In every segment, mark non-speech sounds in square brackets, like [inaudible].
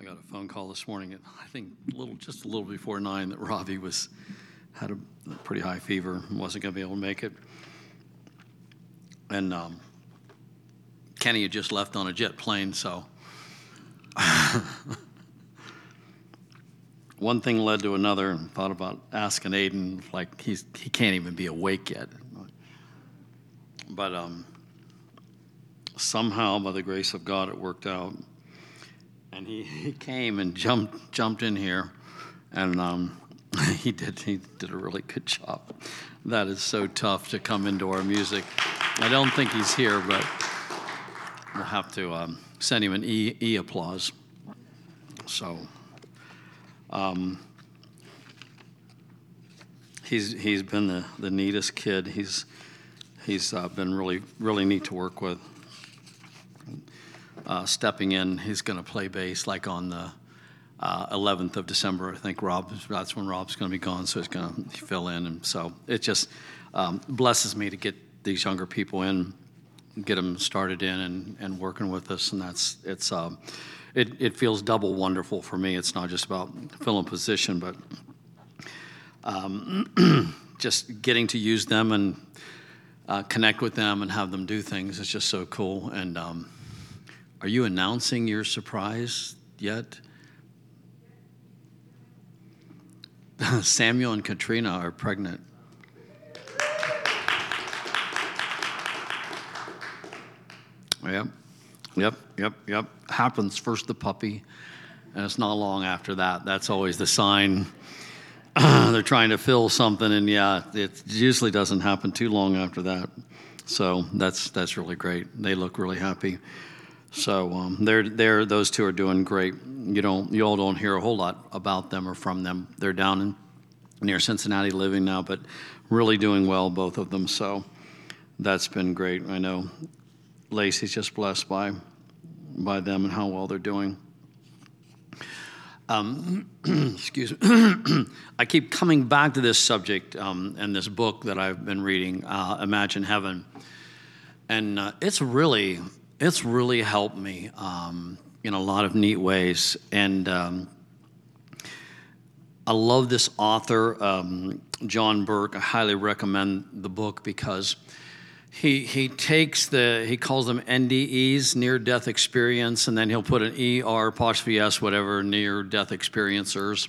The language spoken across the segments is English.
I got a phone call this morning at I think little just a little before nine that Ravi was had a pretty high fever and wasn't going to be able to make it, and um, Kenny had just left on a jet plane, so. [laughs] One thing led to another, and thought about asking Aiden, like he's he can't even be awake yet. But um, somehow, by the grace of God, it worked out and he, he came and jumped jumped in here, and um, [laughs] he did he did a really good job. That is so tough to come into our music. I don't think he's here, but we'll have to um, send him an e, e applause. So. Um, he's he's been the, the neatest kid. He's he's uh, been really really neat to work with uh, stepping in. He's going to play bass like on the uh, 11th of December. I think Rob, that's when Rob's going to be gone, so he's going to fill in. And so it just um, blesses me to get these younger people in, get them started in and, and working with us. And that's, it's, um, it, it feels double wonderful for me. It's not just about filling position, but um, [clears throat] just getting to use them and uh, connect with them and have them do things is just so cool. And um, are you announcing your surprise yet? [laughs] Samuel and Katrina are pregnant. Yep, yep, yep, yep. Happens first the puppy, and it's not long after that. That's always the sign. [clears throat] They're trying to fill something, and yeah, it usually doesn't happen too long after that. So that's that's really great. They look really happy. So um, they're, they're, those two are doing great. You don't, you all don't hear a whole lot about them or from them. They're down in near Cincinnati living now, but really doing well, both of them. So that's been great. I know Lacey's just blessed by by them and how well they're doing. Um, [clears throat] excuse me. [clears throat] I keep coming back to this subject um, and this book that I've been reading, uh, Imagine Heaven, and uh, it's really it's really helped me um, in a lot of neat ways. And um, I love this author, um, John Burke. I highly recommend the book because he he takes the he calls them NDEs, near death experience, and then he'll put an ER apostrophe S whatever near death experiencers,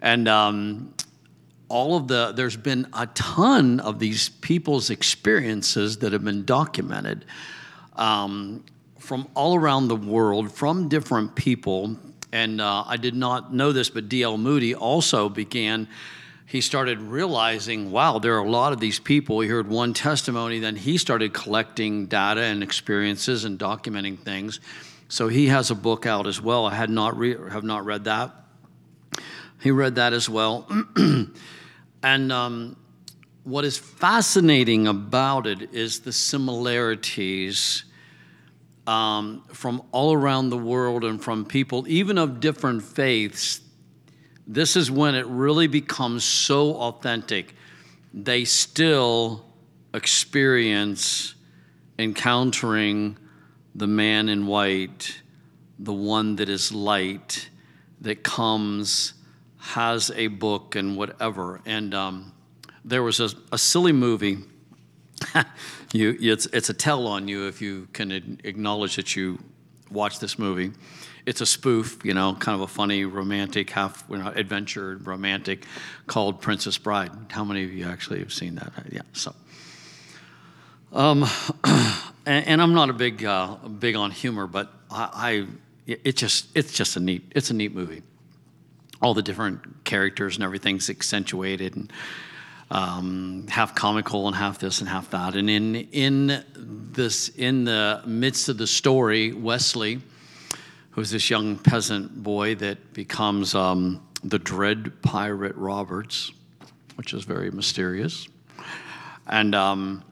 and um, all of the there's been a ton of these people's experiences that have been documented um, from all around the world, from different people. And uh, I did not know this, but D.L. Moody also began. He started realizing, wow, there are a lot of these people. He heard one testimony, then he started collecting data and experiences and documenting things. So he has a book out as well. I had not re- have not read that. He read that as well, [clears throat] and um, what is fascinating about it is the similarities um, from all around the world and from people, even of different faiths. This is when it really becomes so authentic. They still experience encountering the man in white, the one that is light, that comes, has a book, and whatever. And um, there was a, a silly movie. [laughs] you, it's, it's a tell on you if you can acknowledge that you watched this movie. It's a spoof, you know, kind of a funny, romantic, half you know, adventure, romantic, called Princess Bride. How many of you actually have seen that? Yeah, so. Um, [clears throat] and, and, I'm not a big, uh, big on humor, but I, I, it just, it's just a neat, it's a neat movie. All the different characters and everything's accentuated, and um, half comical and half this and half that. And in in this in the midst of the story, Westley, who's this young peasant boy that becomes um, the dread pirate Roberts, which is very mysterious, and um,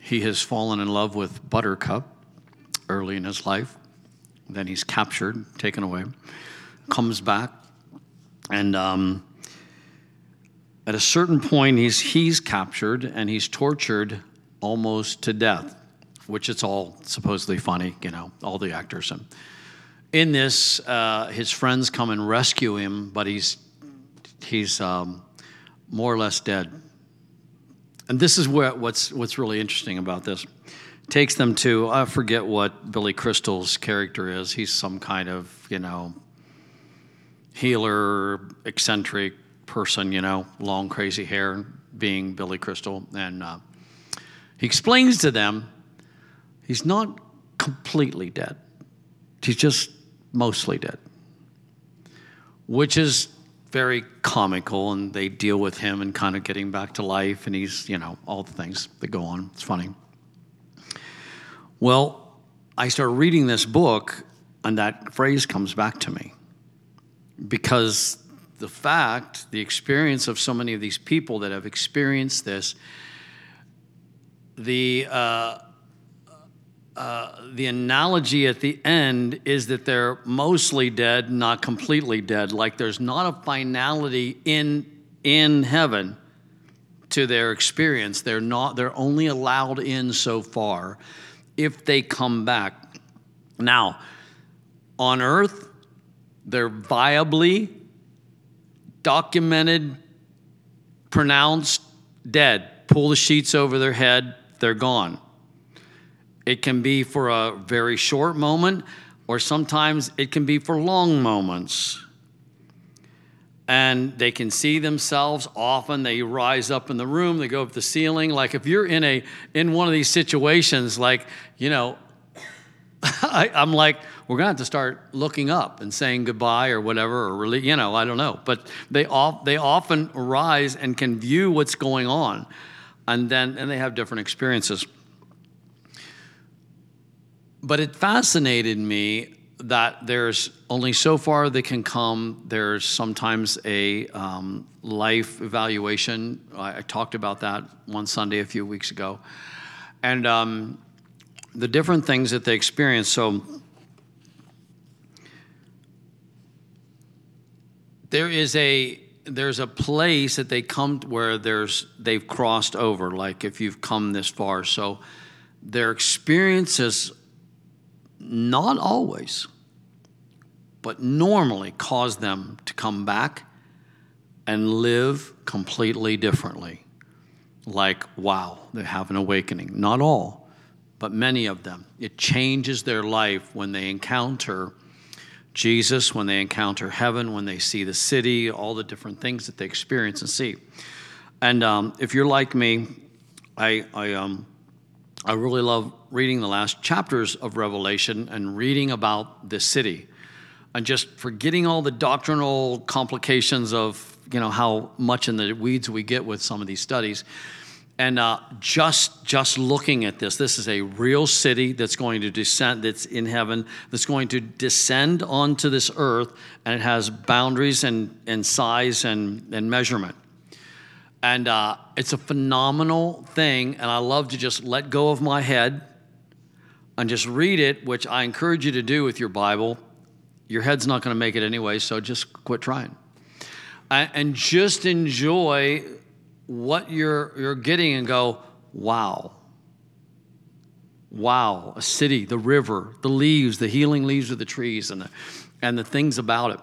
he has fallen in love with Buttercup early in his life. Then he's captured, taken away, comes back, and um, at a certain point, he's, he's captured and he's tortured almost to death, which it's all supposedly funny, you know, all the actors. And in this, uh, his friends come and rescue him, but he's he's um, more or less dead. And this is where, what's what's really interesting about this. Takes them to I forget what Billy Crystal's character is. He's some kind of you know healer, eccentric person, you know, long crazy hair, being Billy Crystal, and uh, he explains to them he's not completely dead. He's just mostly dead, which is very comical. And they deal with him and kind of getting back to life. And he's, you know, all the things that go on. It's funny. Well, I started reading this book, and that phrase comes back to me because the fact, the experience of so many of these people that have experienced this, the uh, uh, the analogy at the end is that they're mostly dead, not completely dead. Like there's not a finality in in heaven to their experience. They're not. They're only allowed in so far if they come back. Now, on earth, they're viably documented, pronounced dead. Pull the sheets over their head, they're gone. It can be for a very short moment, or sometimes it can be for long moments. And they can see themselves. Often they rise up in the room, they go up the ceiling. Like if you're in a in one of these situations, like, you know, [laughs] I, am like, we're going to have to start looking up and saying goodbye or whatever, or really, you know, I don't know. But they, they often rise and can view what's going on, and then and they have different experiences but it fascinated me that there's only so far they can come. There's sometimes a um, life evaluation. I, I, talked about that one Sunday a few weeks ago. And um, the different things that they experience. So there is a there's a place that they come where there's they've crossed over like if you've come this far so their experiences not always, but normally cause them to come back and live completely differently. Like, wow, they have an awakening. Not all, but many of them. It changes their life when they encounter Jesus, when they encounter heaven, when they see the city, all the different things that they experience and see. And um, if you're like me, I, I, um, I really love reading the last chapters of Revelation and reading about the city and just forgetting all the doctrinal complications of you know how much in the weeds we get with some of these studies and uh, just just looking at this this is a real city that's going to descend that's in heaven that's going to descend onto this earth and it has boundaries and, and size and, and measurement and uh, it's a phenomenal thing and i love to just let go of my head and just read it, which I encourage you to do with your Bible. Your head's not going to make it anyway, so just quit trying. And just enjoy what you're, you're getting and go, wow. Wow, a city, the river, the leaves, the healing leaves of the trees, and the, and the things about it.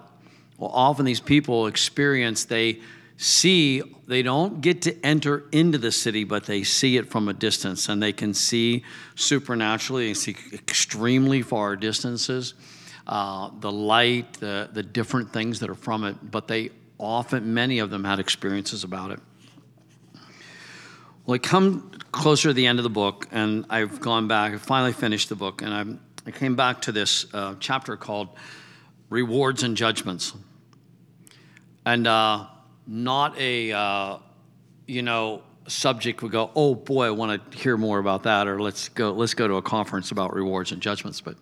Well, often these people experience, they, see, they don't get to enter into the city, but they see it from a distance and they can see supernaturally, they see extremely far distances, uh, the light, the, the different things that are from it, but they often, many of them had experiences about it. Well, I come closer to the end of the book, and I've gone back, I finally finished the book, and I'm, I came back to this uh, chapter called Rewards and Judgments. And uh, not a, uh, you know, subject would go, oh boy, I want to hear more about that, or let's go, let's go to a conference about rewards and judgments. But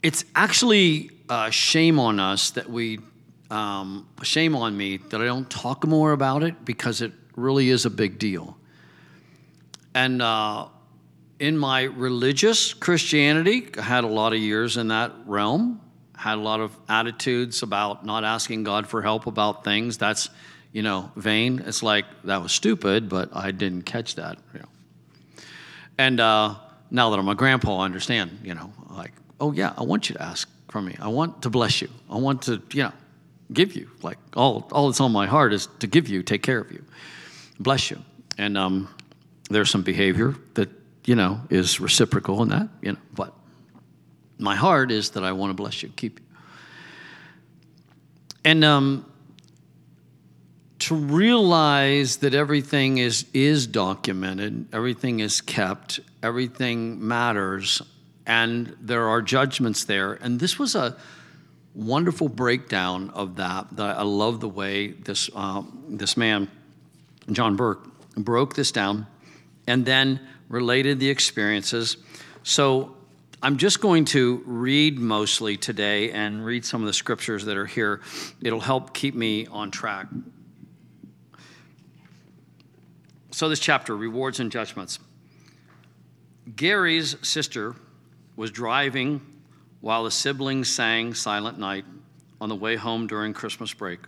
it's actually uh, shame on us that we, um, shame on me that I don't talk more about it because it really is a big deal. And uh, in my religious Christianity, I had a lot of years in that realm had a lot of attitudes about not asking God for help about things. That's, you know, vain. It's like that was stupid, but I didn't catch that. You know. And uh, now that I'm a grandpa, I understand. You know, like Oh, yeah, I want you to ask from me. I want to bless you. I want to, you know, give you. Like all, all that's on my heart is to give you, take care of you, bless you. And um, there's some behavior that, you know, is reciprocal in that, you know, but my heart is that I want to bless you, keep you. And um, to realize that everything is, is documented, everything is kept, everything matters, and there are judgments there. And this was a wonderful breakdown of that. That I love the way this, um, this man, John Burke, broke this down and then related the experiences. So I'm just going to read mostly today and read some of the scriptures that are here. It'll help keep me on track. So, this chapter, Rewards and Judgments. Gary's sister was driving while the siblings sang Silent Night on the way home during Christmas break.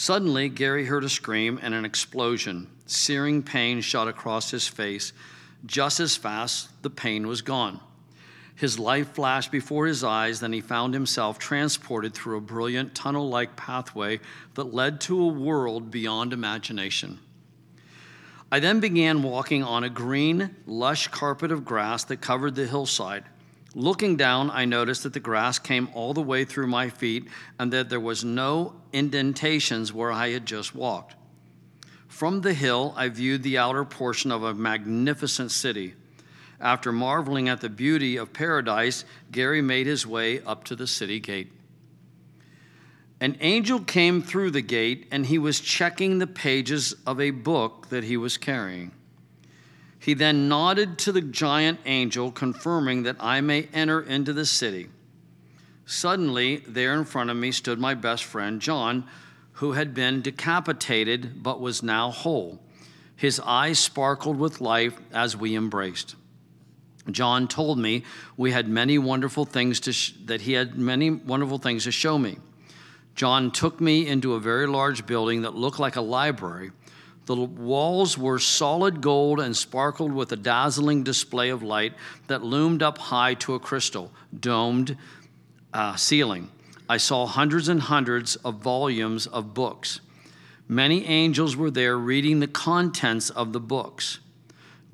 Suddenly, Gary heard a scream and an explosion. Searing pain shot across his face. Just as fast, the pain was gone. His life flashed before his eyes, then he found himself transported through a brilliant tunnel like pathway that led to a world beyond imagination. I then began walking on a green, lush carpet of grass that covered the hillside. Looking down, I noticed that the grass came all the way through my feet and that there was no indentations where I had just walked. From the hill, I viewed the outer portion of a magnificent city. After marveling at the beauty of paradise, Gary made his way up to the city gate. An angel came through the gate, and he was checking the pages of a book that he was carrying. He then nodded to the giant angel, confirming that I may enter into the city. Suddenly, there in front of me stood my best friend, John, who had been decapitated but was now whole. His eyes sparkled with life as we embraced. John told me we had many wonderful things to sh- that he had many wonderful things to show me. John took me into a very large building that looked like a library. The walls were solid gold and sparkled with a dazzling display of light that loomed up high to a crystal domed uh, ceiling. I saw hundreds and hundreds of volumes of books. Many angels were there reading the contents of the books.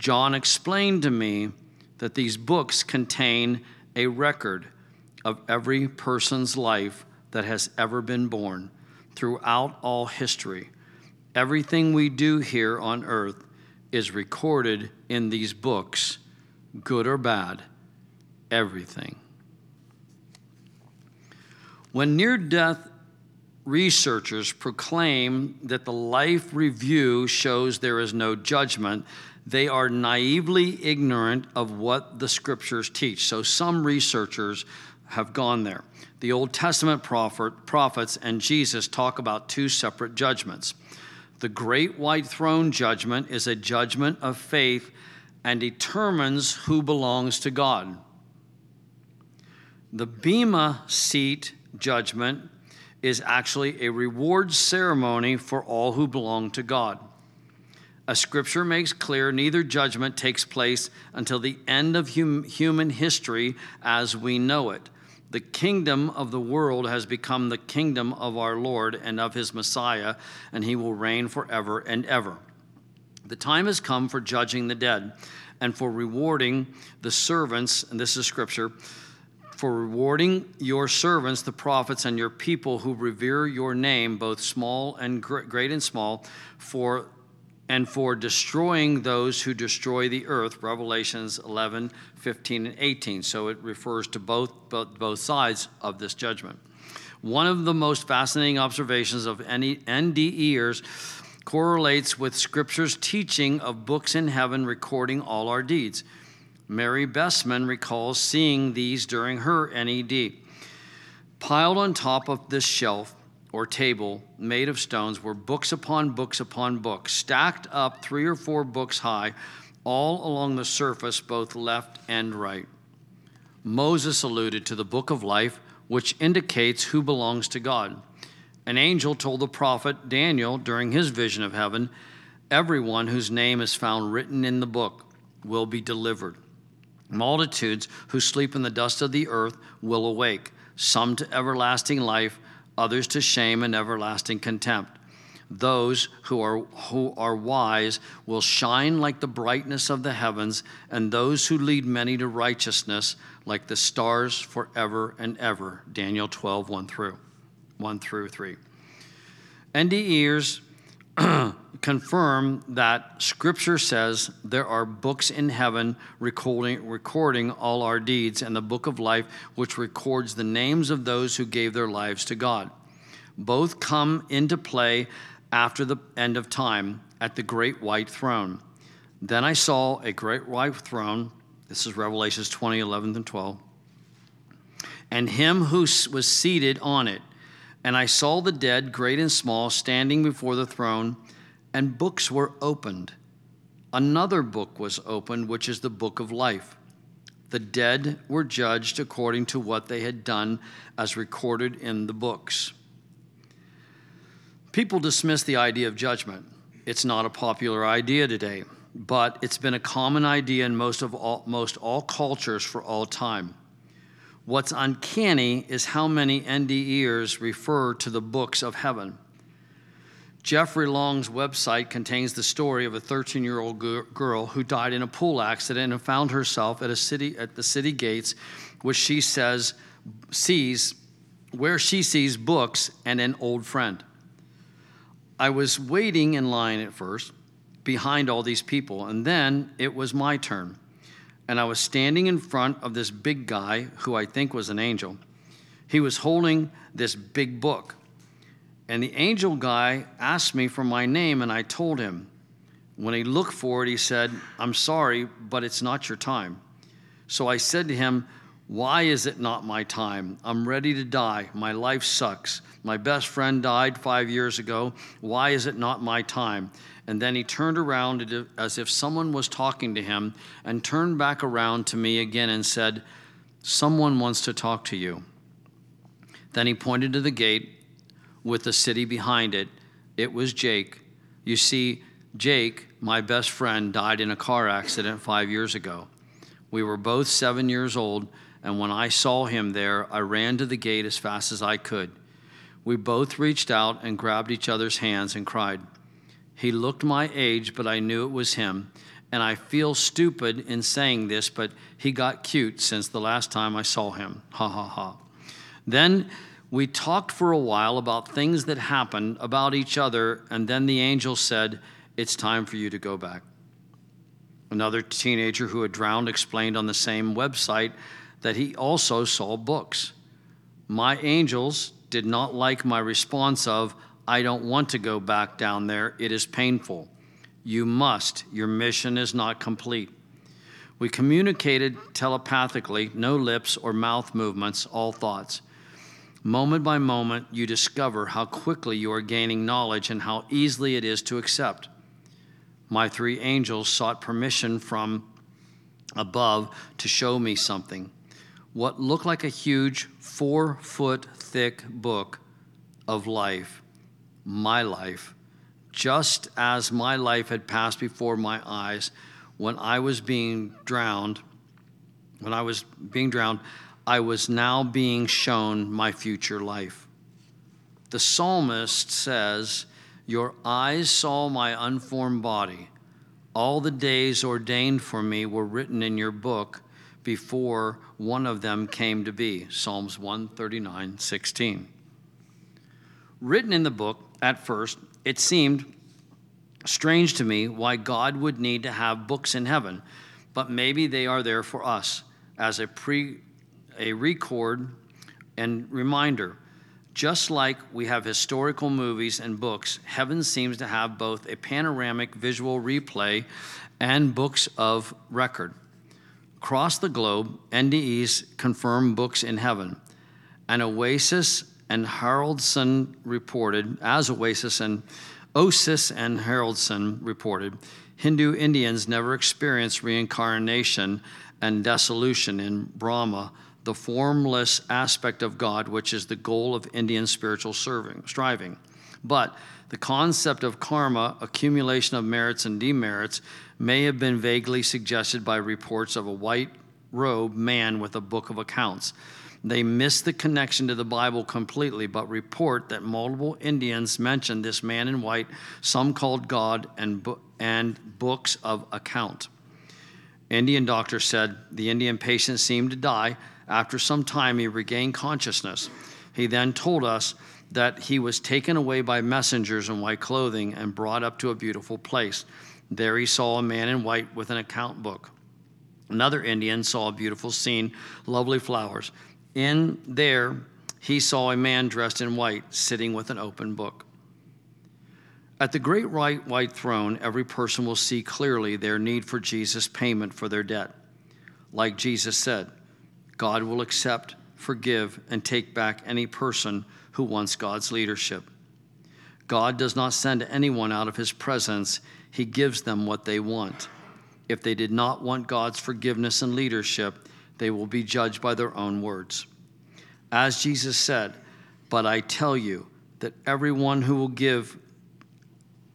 John explained to me that these books contain a record of every person's life that has ever been born throughout all history. Everything we do here on earth is recorded in these books, good or bad, everything. When near death researchers proclaim that the life review shows there is no judgment, they are naively ignorant of what the scriptures teach. So, some researchers have gone there. The Old Testament prophet, prophets and Jesus talk about two separate judgments. The great white throne judgment is a judgment of faith and determines who belongs to God. The Bema seat judgment is actually a reward ceremony for all who belong to God. As scripture makes clear, neither judgment takes place until the end of hum- human history as we know it. The kingdom of the world has become the kingdom of our Lord and of his Messiah, and he will reign forever and ever. The time has come for judging the dead and for rewarding the servants, and this is scripture, for rewarding your servants, the prophets, and your people who revere your name, both small and great and small, for and for destroying those who destroy the earth revelations 11 15 and 18 so it refers to both, both, both sides of this judgment. One of the most fascinating observations of any ndeers correlates with scripture's teaching of books in heaven recording all our deeds. Mary Besteman recalls seeing these during her ned piled on top of this shelf or table made of stones were books upon books upon books, stacked up three or four books high, all along the surface, both left and right. Moses alluded to the book of life, which indicates who belongs to God. An angel told the prophet Daniel during his vision of heaven everyone whose name is found written in the book will be delivered. Multitudes who sleep in the dust of the earth will awake, some to everlasting life, others to shame and everlasting contempt. Those who are, who are wise will shine like the brightness of the heavens, and those who lead many to righteousness like the stars forever and ever. Daniel 12, 1 through, 1 through 3. NDEers [clears throat] confirm that Scripture says there are books in heaven recording, recording all our deeds, and the book of life, which records the names of those who gave their lives to God. Both come into play after the end of time at the great white throne. Then I saw a great white throne. This is Revelations 20, 11 and 12. And him who was seated on it. And I saw the dead, great and small, standing before the throne, and books were opened. Another book was opened, which is the book of life. The dead were judged according to what they had done, as recorded in the books. People dismiss the idea of judgment. It's not a popular idea today, but it's been a common idea in most of all, most all cultures for all time. What's uncanny is how many NDEers refer to the books of heaven. Jeffrey Long's website contains the story of a 13 year old girl who died in a pool accident and found herself at, a city, at the city gates, which she says sees, where she sees books and an old friend. I was waiting in line at first behind all these people, and then it was my turn. And I was standing in front of this big guy who I think was an angel. He was holding this big book. And the angel guy asked me for my name, and I told him. When he looked for it, he said, I'm sorry, but it's not your time. So I said to him, Why is it not my time? I'm ready to die. My life sucks. My best friend died five years ago. Why is it not my time? And then he turned around as if someone was talking to him and turned back around to me again and said, Someone wants to talk to you. Then he pointed to the gate with the city behind it. It was Jake. You see, Jake, my best friend, died in a car accident five years ago. We were both seven years old, and when I saw him there, I ran to the gate as fast as I could. We both reached out and grabbed each other's hands and cried. He looked my age, but I knew it was him. And I feel stupid in saying this, but he got cute since the last time I saw him. Ha ha ha. Then we talked for a while about things that happened, about each other, and then the angel said, It's time for you to go back. Another teenager who had drowned explained on the same website that he also saw books. My angels did not like my response of, I don't want to go back down there. It is painful. You must. Your mission is not complete. We communicated telepathically, no lips or mouth movements, all thoughts. Moment by moment, you discover how quickly you are gaining knowledge and how easily it is to accept. My three angels sought permission from above to show me something. What looked like a huge four foot thick book of life, my life, just as my life had passed before my eyes when I was being drowned. When I was being drowned, I was now being shown my future life. The psalmist says, Your eyes saw my unformed body. All the days ordained for me were written in your book before one of them came to be. Psalms 139 16. Written in the book, at first, it seemed strange to me why God would need to have books in heaven, but maybe they are there for us as a pre a record and reminder. Just like we have historical movies and books, heaven seems to have both a panoramic visual replay and books of record. Across the globe, NDEs confirm books in heaven. And Oasis and Haraldsson reported, as Oasis and Osis and Haraldsson reported, Hindu Indians never experience reincarnation and dissolution in Brahma, the formless aspect of God, which is the goal of Indian spiritual serving, striving. But the concept of karma, accumulation of merits and demerits, may have been vaguely suggested by reports of a white robed man with a book of accounts. They miss the connection to the Bible completely, but report that multiple Indians mentioned this man in white, some called God, and, and books of account. Indian doctor said the Indian patient seemed to die. After some time, he regained consciousness. He then told us that he was taken away by messengers in white clothing and brought up to a beautiful place. There he saw a man in white with an account book. Another Indian saw a beautiful scene, lovely flowers. In there, he saw a man dressed in white sitting with an open book. At the great white, white throne, every person will see clearly their need for Jesus' payment for their debt. Like Jesus said, God will accept, forgive, and take back any person who wants God's leadership. God does not send anyone out of his presence, he gives them what they want. If they did not want God's forgiveness and leadership, they will be judged by their own words. As Jesus said, But I tell you that everyone who will give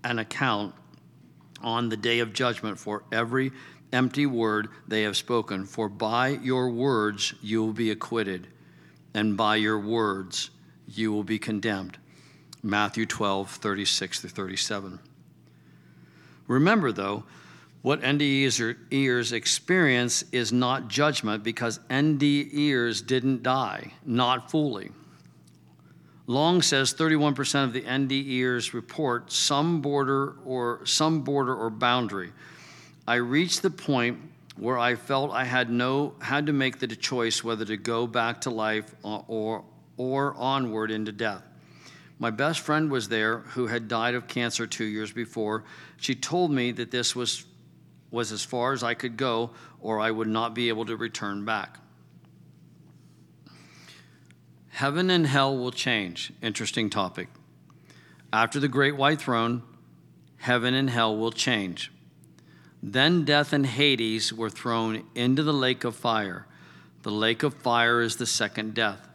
an account on the day of judgment for every empty word they have spoken, for by your words you will be acquitted, and by your words you will be condemned. Matthew 12, 36 to 37. Remember, though, what NDE ears experience is not judgment because NDEers didn't die, not fully. Long says 31% of the NDEers report some border or some border or boundary. I reached the point where I felt I had no had to make the choice whether to go back to life uh, or, or, or onward into death. My best friend was there who had died of cancer two years before. She told me that this was was as far as I could go, or I would not be able to return back. Heaven and hell will change. Interesting topic. After the great white throne, heaven and hell will change. Then death and Hades were thrown into the lake of fire. The lake of fire is the second death.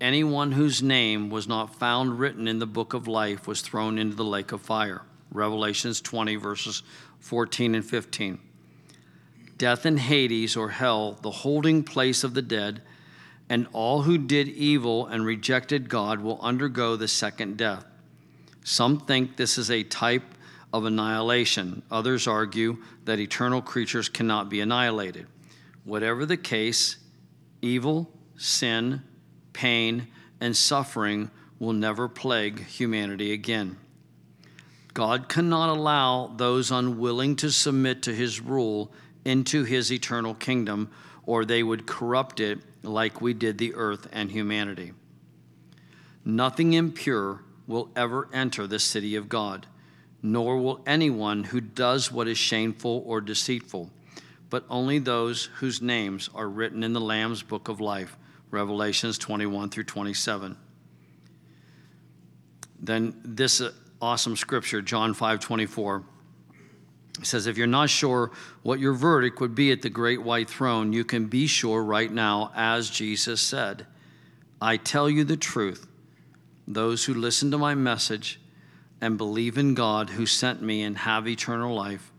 Anyone whose name was not found written in the book of life was thrown into the lake of fire. Revelations 20, verses 14 and 15. Death and Hades, or hell, the holding place of the dead, and all who did evil and rejected God will undergo the second death. Some think this is a type of annihilation. Others argue that eternal creatures cannot be annihilated. Whatever the case, evil, sin, pain, and suffering will never plague humanity again. God cannot allow those unwilling to submit to his rule into his eternal kingdom, or they would corrupt it like we did the earth and humanity. Nothing impure will ever enter the city of God, nor will anyone who does what is shameful or deceitful, but only those whose names are written in the Lamb's book of life. Revelations 21 through 27. Then this uh, awesome scripture, John 5 24. It says, If you're not sure what your verdict would be at the great white throne, you can be sure right now, as Jesus said. I tell you the truth. Those who listen to my message and believe in God who sent me and have eternal life,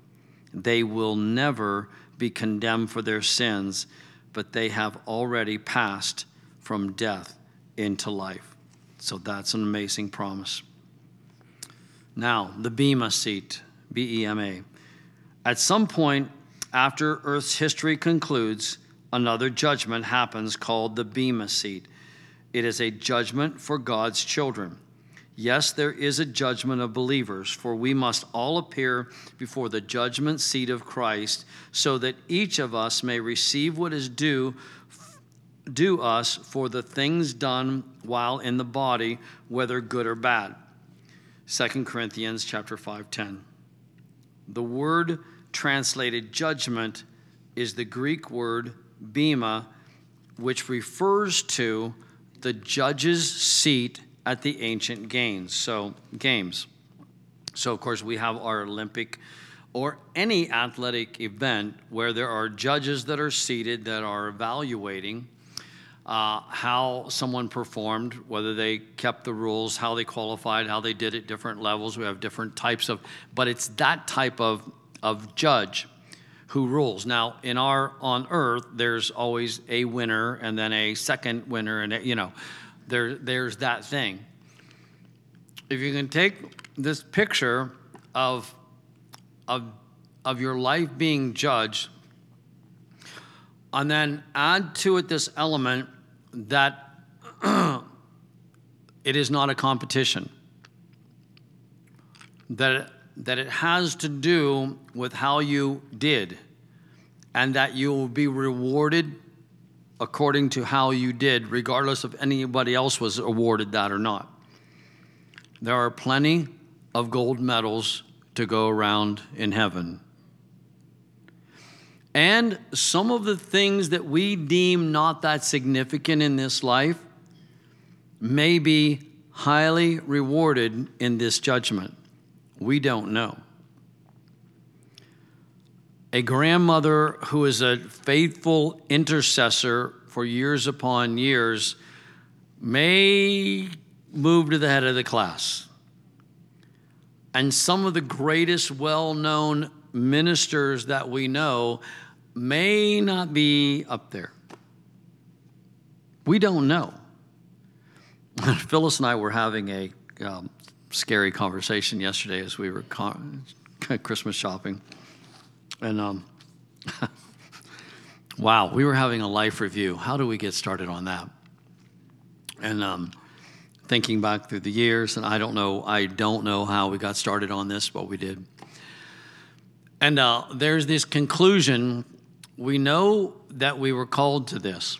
they will never be condemned for their sins, but they have already passed from death into life. So that's an amazing promise. Now, the Bema seat, B E M A. At some point after Earth's history concludes, another judgment happens called the Bema seat. It is a judgment for God's children. Yes, there is a judgment of believers, for we must all appear before the judgment seat of Christ, so that each of us may receive what is due due us for the things done while in the body, whether good or bad. 2 Corinthians chapter 5:10. The word translated judgment is the Greek word bema, which refers to the judge's seat at the ancient games. So games. So of course we have our Olympic or any athletic event where there are judges that are seated that are evaluating uh, how someone performed, whether they kept the rules, how they qualified, how they did at different levels. We have different types of, but it's that type of, of judge who rules. Now, in our on earth, there's always a winner and then a second winner, and you know, there there's that thing. If you can take this picture of of of your life being judged, and then add to it this element that [clears throat] it is not a competition. That that it has to do with how you did, and that you will be rewarded according to how you did, regardless of anybody else was awarded that or not. There are plenty of gold medals to go around in heaven. And some of the things that we deem not that significant in this life may be highly rewarded in this judgment. We don't know. A grandmother who is a faithful intercessor for years upon years may move to the head of the class. And some of the greatest well known ministers that we know may not be up there. We don't know. [laughs] Phyllis and I were having a um, scary conversation yesterday as we were con- [laughs] Christmas shopping. And um, [laughs] wow, we were having a life review. How do we get started on that? And um, thinking back through the years, and I don't know, I don't know how we got started on this, but we did. And uh, there's this conclusion we know that we were called to this.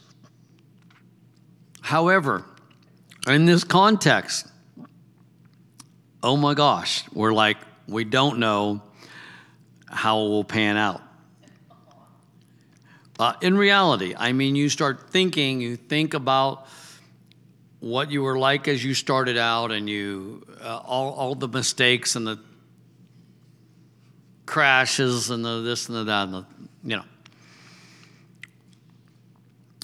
However, in this context, oh my gosh, we're like, we don't know how it will pan out. Uh, in reality, I mean, you start thinking, you think about what you were like as you started out, and you uh, all, all the mistakes and the crashes and the this and the that, and the, you know.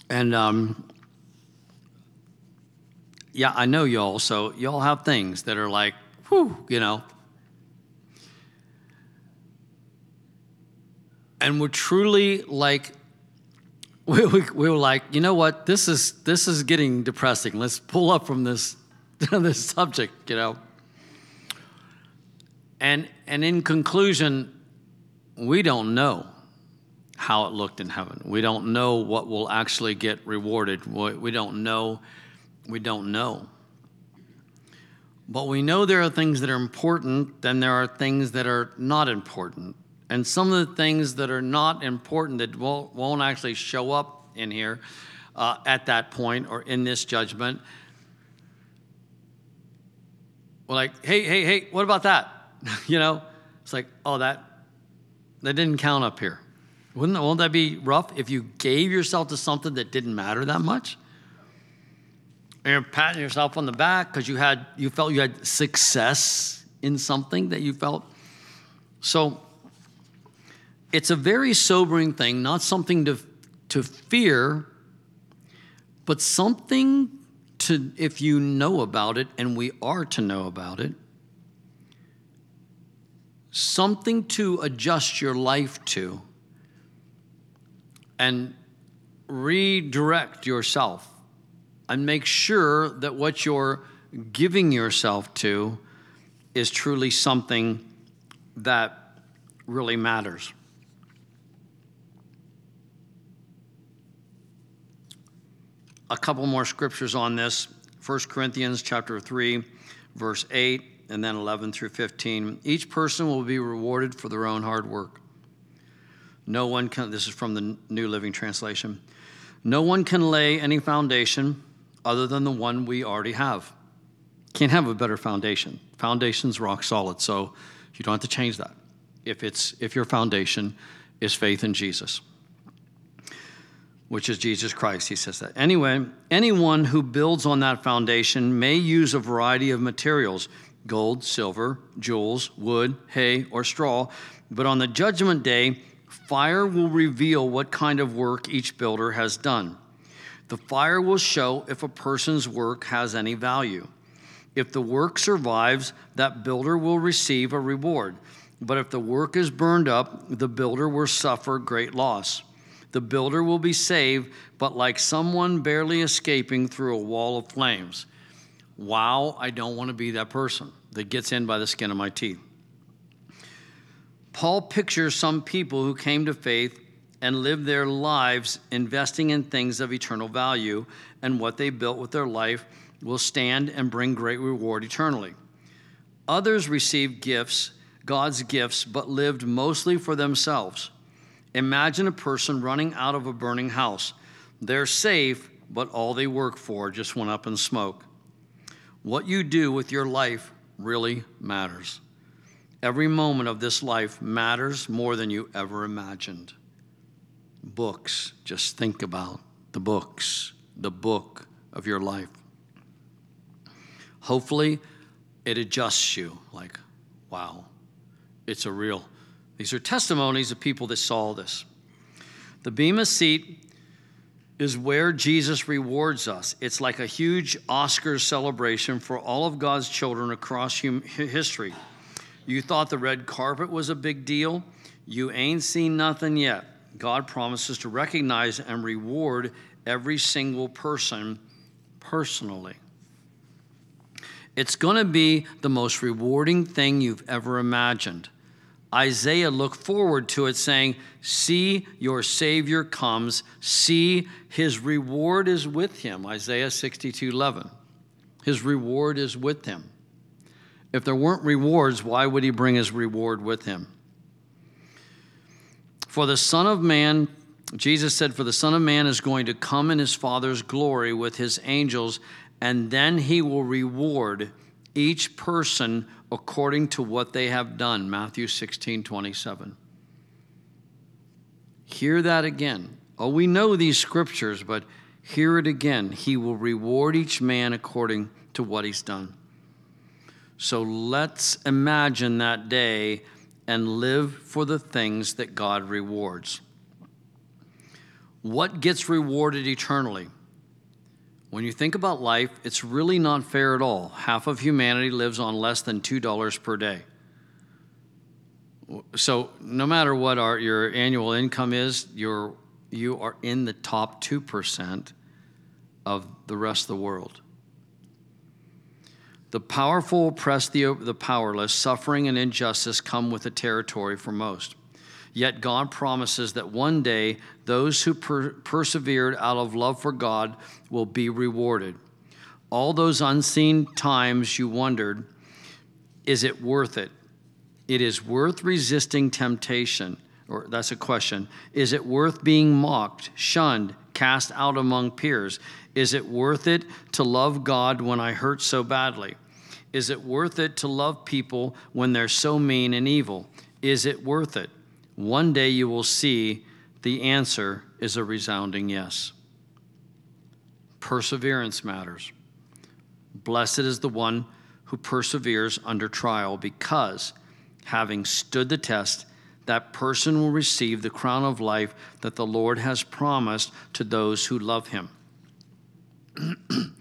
And um, yeah, I know y'all, so y'all have things that are like, whew, you know. And we're truly like, [laughs] we, we, we were like, you know what, this is this is getting depressing. Let's pull up from this [laughs] this subject, you know. And and in conclusion, we don't know how it looked in heaven. We don't know what will actually get rewarded. We don't know. We don't know. But we know there are things that are important, then there are things that are not important. And some of the things that are not important that won't, won't actually show up in here uh, at that point or in this judgment. We're like, hey, hey, hey, what about that? [laughs] you know, it's like, oh, that that didn't count up here. Wouldn't won't that be rough if you gave yourself to something that didn't matter that much? and you're patting yourself on the back because you had you felt you had success in something that you felt so it's a very sobering thing not something to to fear but something to if you know about it and we are to know about it something to adjust your life to and redirect yourself and make sure that what you're giving yourself to is truly something that really matters. A couple more scriptures on this. 1 Corinthians chapter 3 verse 8 and then 11 through 15. Each person will be rewarded for their own hard work. No one can this is from the New Living Translation. No one can lay any foundation other than the one we already have. Can't have a better foundation. Foundation's rock solid, so you don't have to change that. If it's if your foundation is faith in Jesus, which is Jesus Christ, he says that. Anyway, anyone who builds on that foundation may use a variety of materials gold, silver, jewels, wood, hay, or straw. But on the judgment day, fire will reveal what kind of work each builder has done. The fire will show if a person's work has any value. If the work survives, that builder will receive a reward. But if the work is burned up, the builder will suffer great loss. The builder will be saved, but like someone barely escaping through a wall of flames. Wow, I don't want to be that person that gets in by the skin of my teeth. Paul pictures some people who came to faith and lived their lives investing in things of eternal value, and what they built with their life will stand and bring great reward eternally. Others received gifts, God's gifts, but lived mostly for themselves. Imagine a person running out of a burning house. They're safe, but all they work for just went up in smoke. What you do with your life really matters. Every moment of this life matters more than you ever imagined. Books, just think about the books, the book of your life. Hopefully, it adjusts you like, wow, it's a real. These are testimonies of people that saw this. The Bema seat is where Jesus rewards us. It's like a huge Oscars celebration for all of God's children across history. You thought the red carpet was a big deal? You ain't seen nothing yet. God promises to recognize and reward every single person personally. It's going to be the most rewarding thing you've ever imagined. Isaiah looked forward to it, saying, See, your Savior comes. See, his reward is with him. Isaiah 62 11. His reward is with him. If there weren't rewards, why would he bring his reward with him? For the Son of Man, Jesus said, For the Son of Man is going to come in his Father's glory with his angels, and then he will reward each person according to what they have done. Matthew 16, 27. Hear that again. Oh, we know these scriptures, but hear it again. He will reward each man according to what he's done. So let's imagine that day and live for the things that God rewards. What gets rewarded eternally? When you think about life, it's really not fair at all. Half of humanity lives on less than $2 per day. So, no matter what our, your annual income is, you're, you are in the top 2% of the rest of the world. The powerful oppress the, the powerless. Suffering and injustice come with the territory for most. Yet God promises that one day those who per- persevered out of love for God will be rewarded. All those unseen times you wondered, is it worth it? It is worth resisting temptation. Or that's a question. Is it worth being mocked, shunned, cast out among peers? Is it worth it to love God when I hurt so badly? Is it worth it to love people when they're so mean and evil? Is it worth it? One day you will see the answer is a resounding yes. Perseverance matters. Blessed is the one who perseveres under trial because, having stood the test, that person will receive the crown of life that the Lord has promised to those who love him. [clears throat]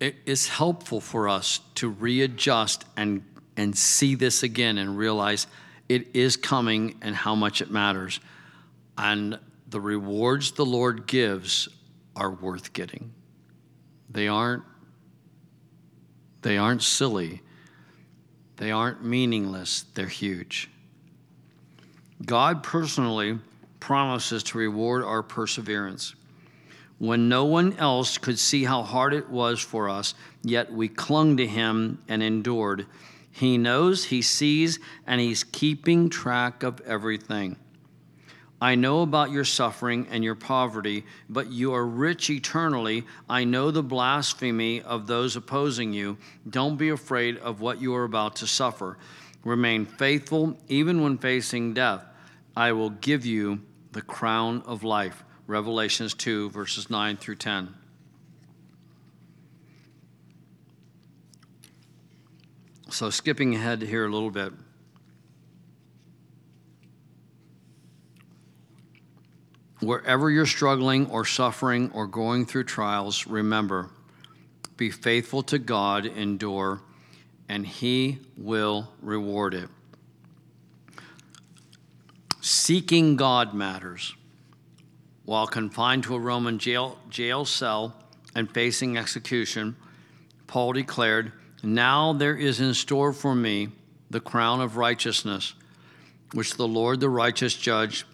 it is helpful for us to readjust and, and see this again and realize it is coming and how much it matters. And the rewards the Lord gives are worth getting. They aren't they aren't silly. They aren't meaningless. They're huge. God personally promises to reward our perseverance. When no one else could see how hard it was for us, yet we clung to him and endured. He knows, He sees, and He's keeping track of everything. I know about your suffering and your poverty, but you are rich eternally. I know the blasphemy of those opposing you. Don't be afraid of what you are about to suffer. Remain faithful even when facing death. I will give you the crown of life. Revelations 2, verses 9 through 10. So, skipping ahead here a little bit. Wherever you're struggling or suffering or going through trials, remember be faithful to God, endure, and He will reward it. seeking God matters. While confined to a Roman jail, jail cell and facing execution, Paul declared, Now there is in store for me the crown of righteousness, which the Lord, the righteous judge,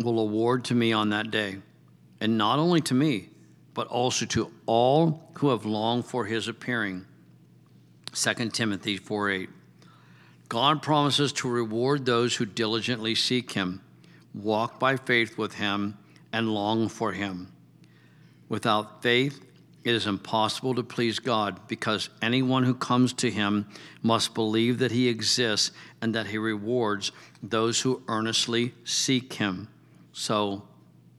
will award to me on that day. And not only to me, but also to all who have longed for his appearing. 2 Timothy 4 8. God promises to reward those who diligently seek him, walk by faith with him, and long for him. Without faith, it is impossible to please God because anyone who comes to him must believe that he exists and that he rewards those who earnestly seek him. So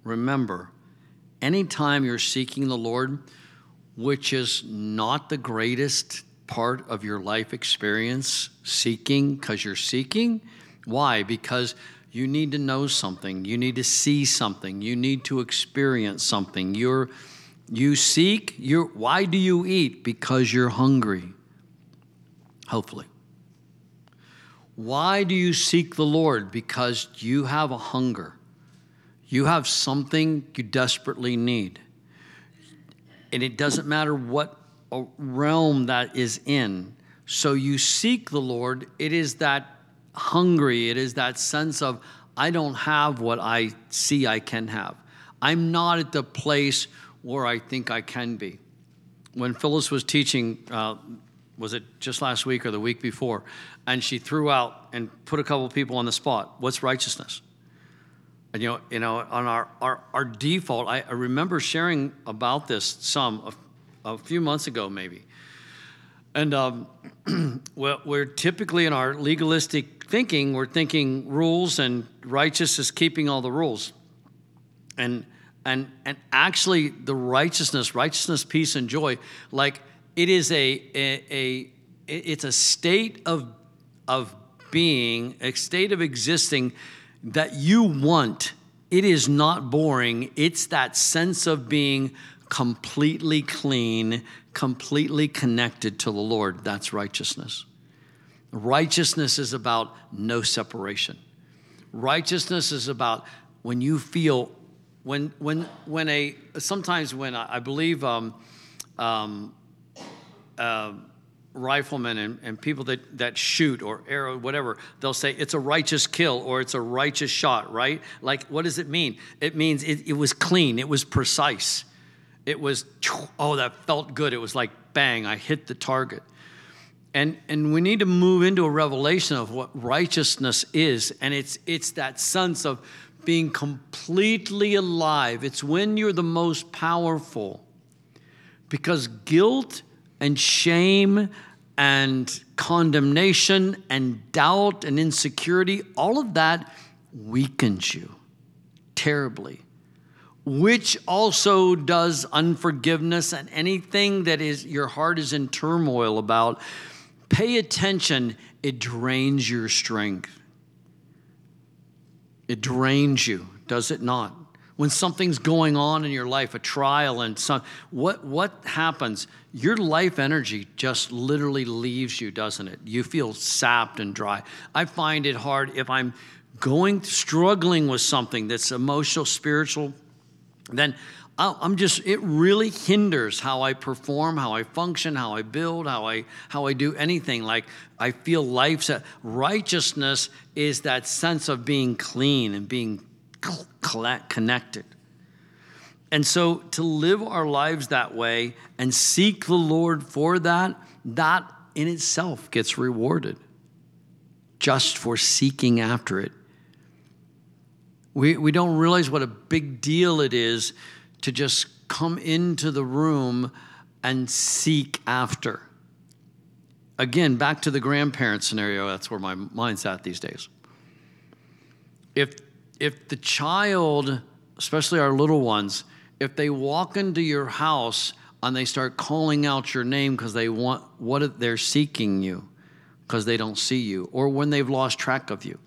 remember, anytime you're seeking the Lord, which is not the greatest part of your life experience, seeking because you're seeking. Why? Because you need to know something, you need to see something, you need to experience something. You're you seek, you're why do you eat? Because you're hungry. Hopefully. Why do you seek the Lord? Because you have a hunger. You have something you desperately need. And it doesn't matter what realm that is in. So you seek the Lord. It is that hungry, it is that sense of, I don't have what I see I can have. I'm not at the place where I think I can be. When Phyllis was teaching, uh, was it just last week or the week before? And she threw out and put a couple people on the spot. What's righteousness? And you know, you know, on our our, our default, I, I remember sharing about this some a, a few months ago, maybe. And um, [clears throat] well, we're typically in our legalistic thinking, we're thinking rules and righteous is keeping all the rules. And and and actually the righteousness, righteousness, peace, and joy, like it is a a, a it's a state of of being, a state of existing that you want. It is not boring. It's that sense of being completely clean, completely connected to the Lord. That's righteousness. Righteousness is about no separation. Righteousness is about when you feel, when, when, when a, sometimes when I, I believe um, um, uh, riflemen and, and people that, that shoot or arrow, whatever, they'll say it's a righteous kill or it's a righteous shot, right? Like, what does it mean? It means it, it was clean, it was precise. It was, oh, that felt good. It was like, bang, I hit the target. And, and we need to move into a revelation of what righteousness is. And it's, it's that sense of being completely alive. It's when you're the most powerful. Because guilt and shame and condemnation and doubt and insecurity, all of that weakens you terribly. Which also does unforgiveness and anything that is your heart is in turmoil about. Pay attention, it drains your strength. It drains you, does it not? when something's going on in your life, a trial and some what what happens? Your life energy just literally leaves you, doesn't it? You feel sapped and dry. I find it hard if I'm going struggling with something that's emotional, spiritual, then I'm just it really hinders how I perform, how I function, how I build, how I how I do anything. Like I feel life's righteousness is that sense of being clean and being connected. And so to live our lives that way and seek the Lord for that, that in itself gets rewarded just for seeking after it. We, we don't realize what a big deal it is to just come into the room and seek after. Again, back to the grandparent scenario, that's where my mind's at these days. If if the child, especially our little ones, if they walk into your house and they start calling out your name because they want what they're seeking you because they don't see you or when they've lost track of you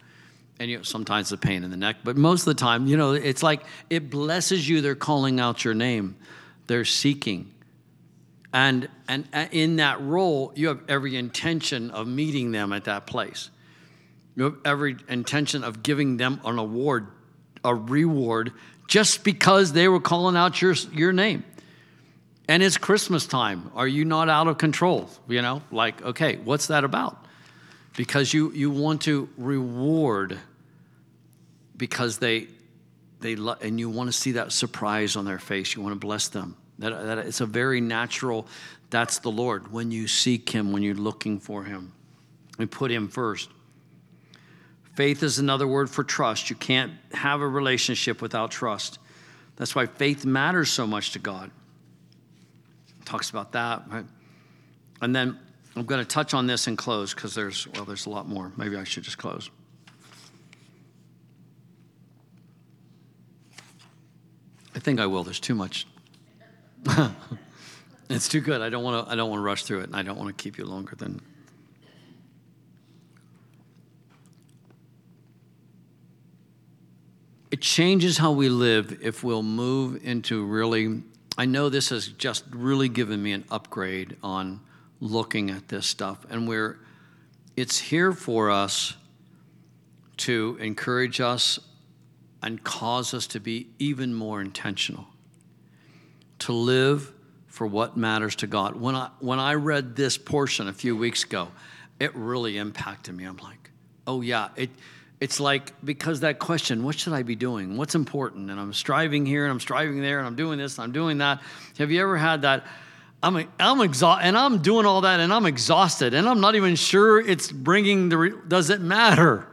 and you know, sometimes the pain in the neck but most of the time you know it's like it blesses you they're calling out your name they're seeking and and in that role you have every intention of meeting them at that place You have every intention of giving them an award, a reward, just because they were calling out your, your name. And it's Christmas time. Are you not out of control? You know, like, okay, what's that about? Because you, you want to reward because they, they lo- and you want to see that surprise on their face. You want to bless them. That, that it's a very natural, that's the Lord. When you seek Him, when you're looking for Him, we put Him first. Faith is another word for trust. You can't have a relationship without trust. That's why faith matters so much to God. Talks about that, right? And then I'm going to touch on this and close because there's, well, there's a lot more. Maybe I should just close. I think I will. There's too much. [laughs] it's too good. I don't want to. I don't want to rush through it, and I don't want to keep you longer than. It changes how we live if we'll move into really. I know this has just really given me an upgrade on looking at this stuff, and we're. It's here for us to encourage us and cause us to be even more intentional, to live for what matters to God. When I, when I read this portion a few weeks ago, it really impacted me. I'm like, oh, yeah, it, it's like, because that question, what should I be doing? What's important? And I'm striving here and I'm striving there and I'm doing this and I'm doing that. Have you ever had that? I'm, I'm exhausted and I'm doing all that and I'm exhausted and I'm not even sure it's bringing the, re- does it matter?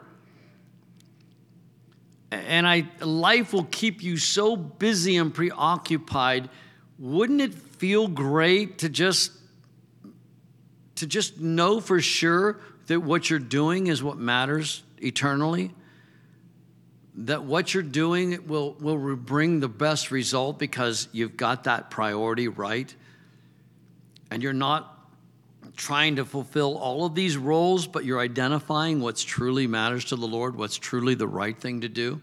and I life will keep you so busy and preoccupied. Wouldn't it feel great to just to just know for sure that what you're doing is what matters eternally? That what you're doing will will bring the best result because you've got that priority right. And you're not trying to fulfill all of these roles, but you're identifying what's truly matters to the Lord, what's truly the right thing to do.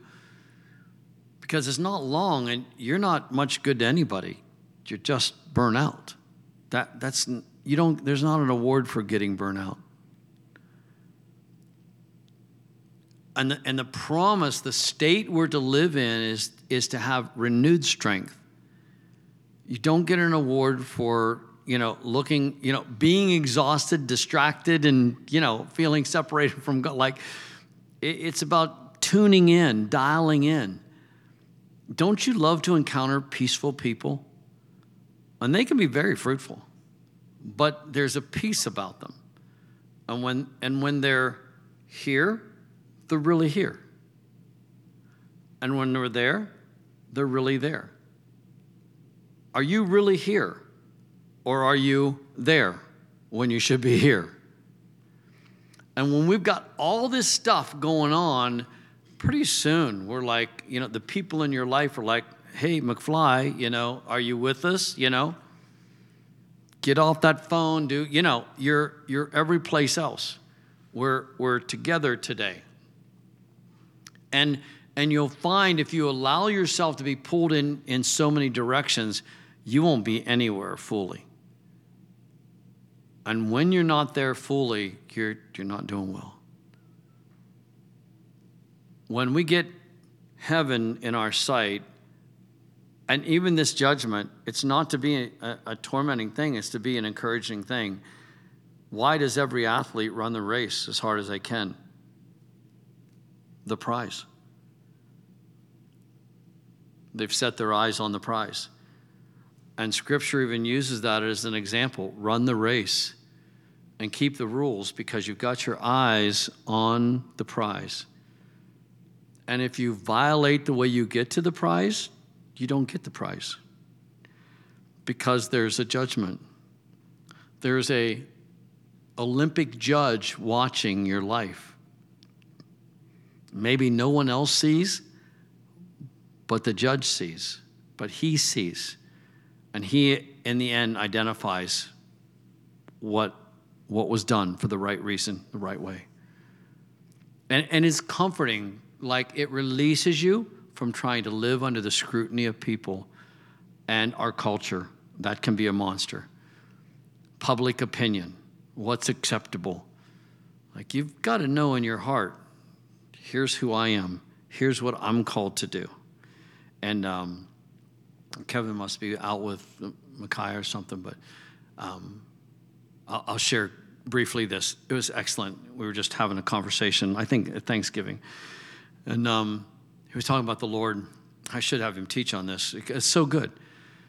Because it's not long and you're not much good to anybody. You're just burn out. That, that's, you don't, there's not an award for getting burnout. And the, and the promise, the state we're to live in is, is to have renewed strength. You don't get an award for you know, looking, you know, being exhausted, distracted, and, you know, feeling separated [laughs] from God. Like, it's about tuning in, dialing in. Don't you love to encounter peaceful people? And they can be very fruitful, but there's a peace about them. And when, and when they're here, they're really here. And when they're there, they're really there. Are you really here? Or are you there when you should be here? And when we've got all this stuff going on, pretty soon we're like, you know, the people in your life are like, hey, McFly, you know, are you with us? You know, get off that phone, do, you know, you're, you're every place else. We're, we're together today. And, and you'll find if you allow yourself to be pulled in, in so many directions, you won't be anywhere fully. And when you're not there fully, you're, you're not doing well. When we get heaven in our sight, and even this judgment, it's not to be a, a, tormenting thing, it's to be an encouraging thing. Why does every athlete run the race as hard as they can? The prize. They've set their eyes on the prize. And scripture even uses that as an example run the race and keep the rules because you've got your eyes on the prize. And if you violate the way you get to the prize, you don't get the prize because there's a judgment. There's a Olympic judge watching your life. Maybe no one else sees, but the judge sees, but he sees. And he, in the end, identifies what what was done for the right reason, the right way. And, and it's comforting, like it releases you from trying to live under the scrutiny of people and our culture. That can be a monster. Public opinion, what's acceptable. Like you've got to know in your heart Here's who I am. Here's what I'm called to do. And um, Kevin must be out with Micaiah or something, but um, I'll, I'll share briefly this. It was excellent. We were just having a conversation, I think at Thanksgiving. And um, he was talking about the Lord. I should have him teach on this. It's so good.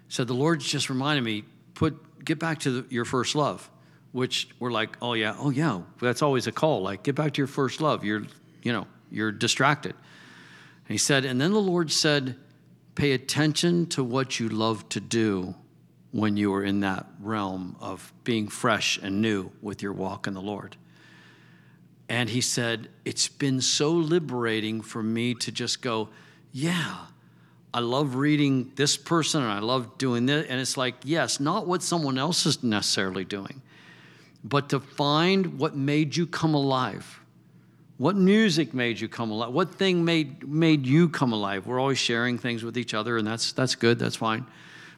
Said, The Lord just reminded me, put get back to the, your first love, which we're like, oh yeah, oh yeah. That's always a call. Like, get back to your first love. You're, you know, you're distracted. And he said, and then the Lord said, pay attention to what you love to do when you are in that realm of being fresh and new with your walk in the Lord. And he said, It's been so liberating for me to just go, Yeah, I love reading this person and I love doing this. And it's like, yes, not what someone else is necessarily doing, but to find what made you come alive. What music made you come alive? What thing made, made you come alive? We're always sharing things with each other, and that's, that's good, that's fine.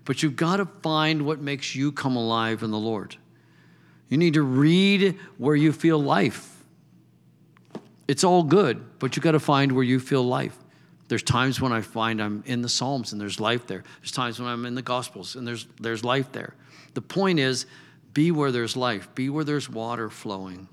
But you've got to find what makes you come alive in the Lord. You need to read where you feel life. It's all good, but you've got to find where you feel life. There's times when I find I'm in the Psalms and there's life there. There's times when I'm in the Gospels and there's, there's life there. The point is, be where there's life, be where there's water flowing.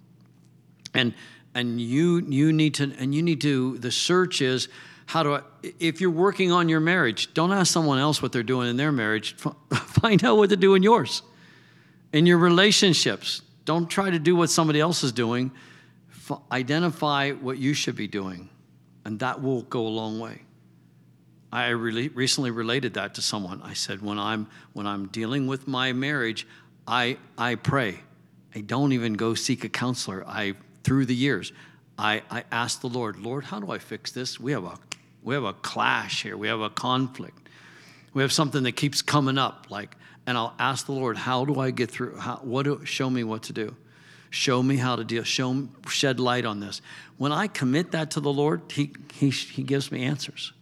And and you you need to and you need to the search is how do I if you're working on your marriage, don't ask someone else what they're doing in their marriage. [laughs] Find out what to do in yours. In your relationships, don't try to do what somebody else is doing. Identify what you should be doing and that will go a long way. I recently related that to someone. I said, when I'm when I'm dealing with my marriage, I I pray. I don't even go seek a counselor. I through the years, I, I ask the Lord, Lord, how do I fix this? We have a we have a clash here. We have a conflict. We have something that keeps coming up. Like, and I'll ask the Lord, how do I get through? How, what do, show me what to do. Show me how to deal. Show shed light on this. When I commit that to the Lord, He He, he gives me answers.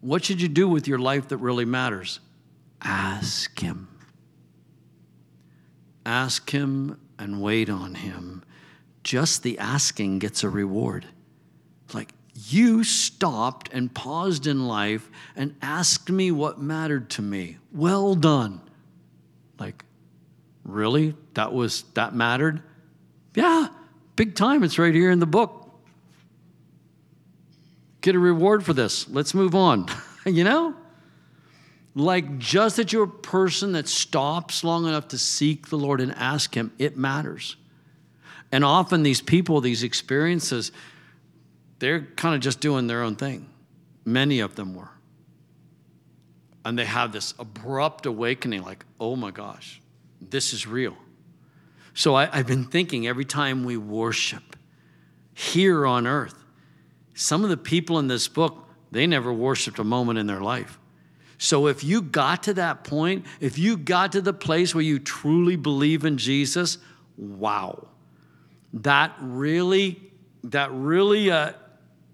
What should you do with your life that really matters? Ask Him. Ask Him and wait on Him. Just the asking gets a reward. Like you stopped and paused in life and asked me what mattered to me. Well done. Like, Really? That was that mattered? Yeah, big time. It's right here in the book. Get a reward for this. Let's move on. [laughs] you know? Like just that you're a person that stops long enough to seek the Lord and ask Him, it matters. And often these people, these experiences, they're kind of just doing their own thing. Many of them were. And they have this abrupt awakening like, oh my gosh, this is real. So I, have been thinking every time we worship here on earth, some of the people in this book, they never worshiped a moment in their life. So if you got to that point, if you got to the place where you truly believe in Jesus, wow. That really, that really uh,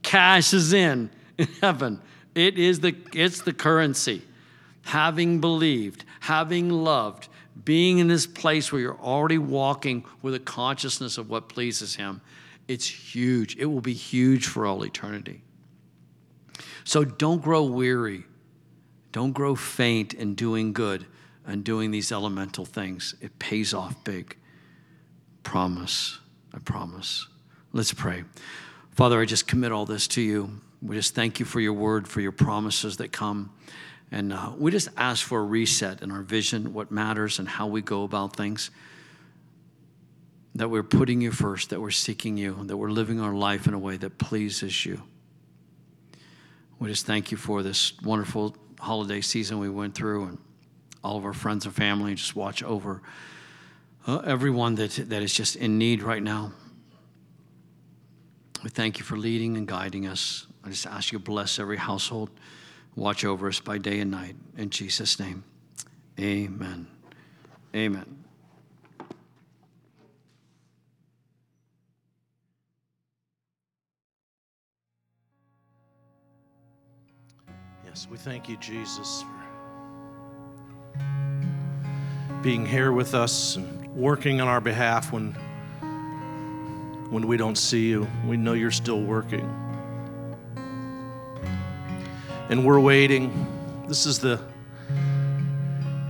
cashes in in heaven. It is the, it's the currency. Having believed, having loved, being in this place where you're already walking with a consciousness of what pleases Him, it's huge. It will be huge for all eternity. So don't grow weary. Don't grow faint in doing good and doing these elemental things. It pays off big. Promise. I promise. Let's pray. Father, I just commit all this to you. We just thank you for your word, for your promises that come. And uh, we just ask for a reset in our vision, what matters, and how we go about things. That we're putting you first, that we're seeking you, that we're living our life in a way that pleases you. We just thank you for this wonderful holiday season we went through and all of our friends and family. Just watch over uh, everyone that, that is just in need right now. We thank you for leading and guiding us. I just ask you to bless every household. Watch over us by day and night. In Jesus' name, amen. Amen. Yes, we thank you, Jesus, for being here with us and working on our behalf when when we don't see you. We know you're still working. And we're waiting. This is the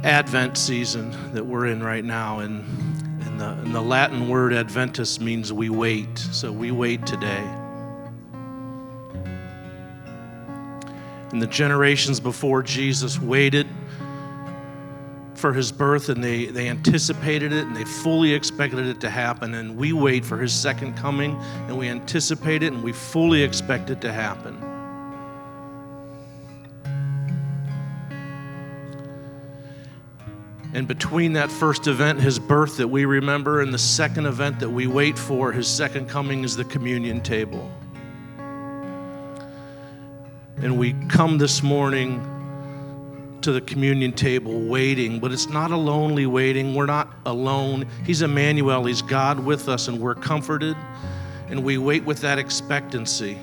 Advent season that we're in right now. And, and, the, and the Latin word Adventus means we wait. So we wait today. And the generations before Jesus waited for his birth and they, they anticipated it and they fully expected it to happen. And we wait for his second coming and we anticipate it and we fully expect it to happen. And between that first event, his birth that we remember, and the second event that we wait for, his second coming, is the communion table. And we come this morning to the communion table waiting, but it's not a lonely waiting. We're not alone. He's Emmanuel, He's God with us, and we're comforted, and we wait with that expectancy.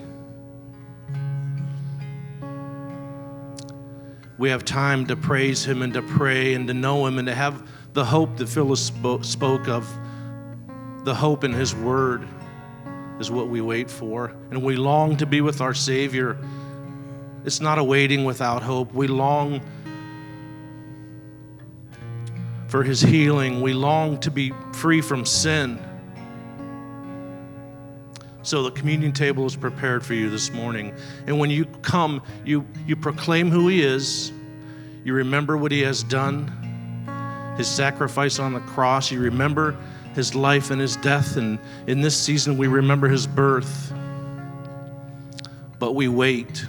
we have time to praise Him and to pray and to know Him and to have the hope that Phyllis spoke of. The hope in His Word is what we wait for. And we long to be with our Savior. It's not a waiting without hope. We long for His healing, we long to be free from sin. So the communion table is prepared for you this morning. And when you come, you, you proclaim who He is, you remember what He has done, His sacrifice on the cross, you remember His life and His death. And in this season, we remember His birth. But we wait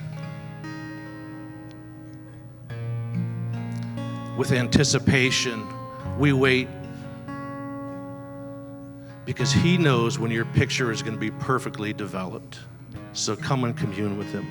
with anticipation. We wait because He knows when your picture is going to be perfectly developed. So come and commune with Him.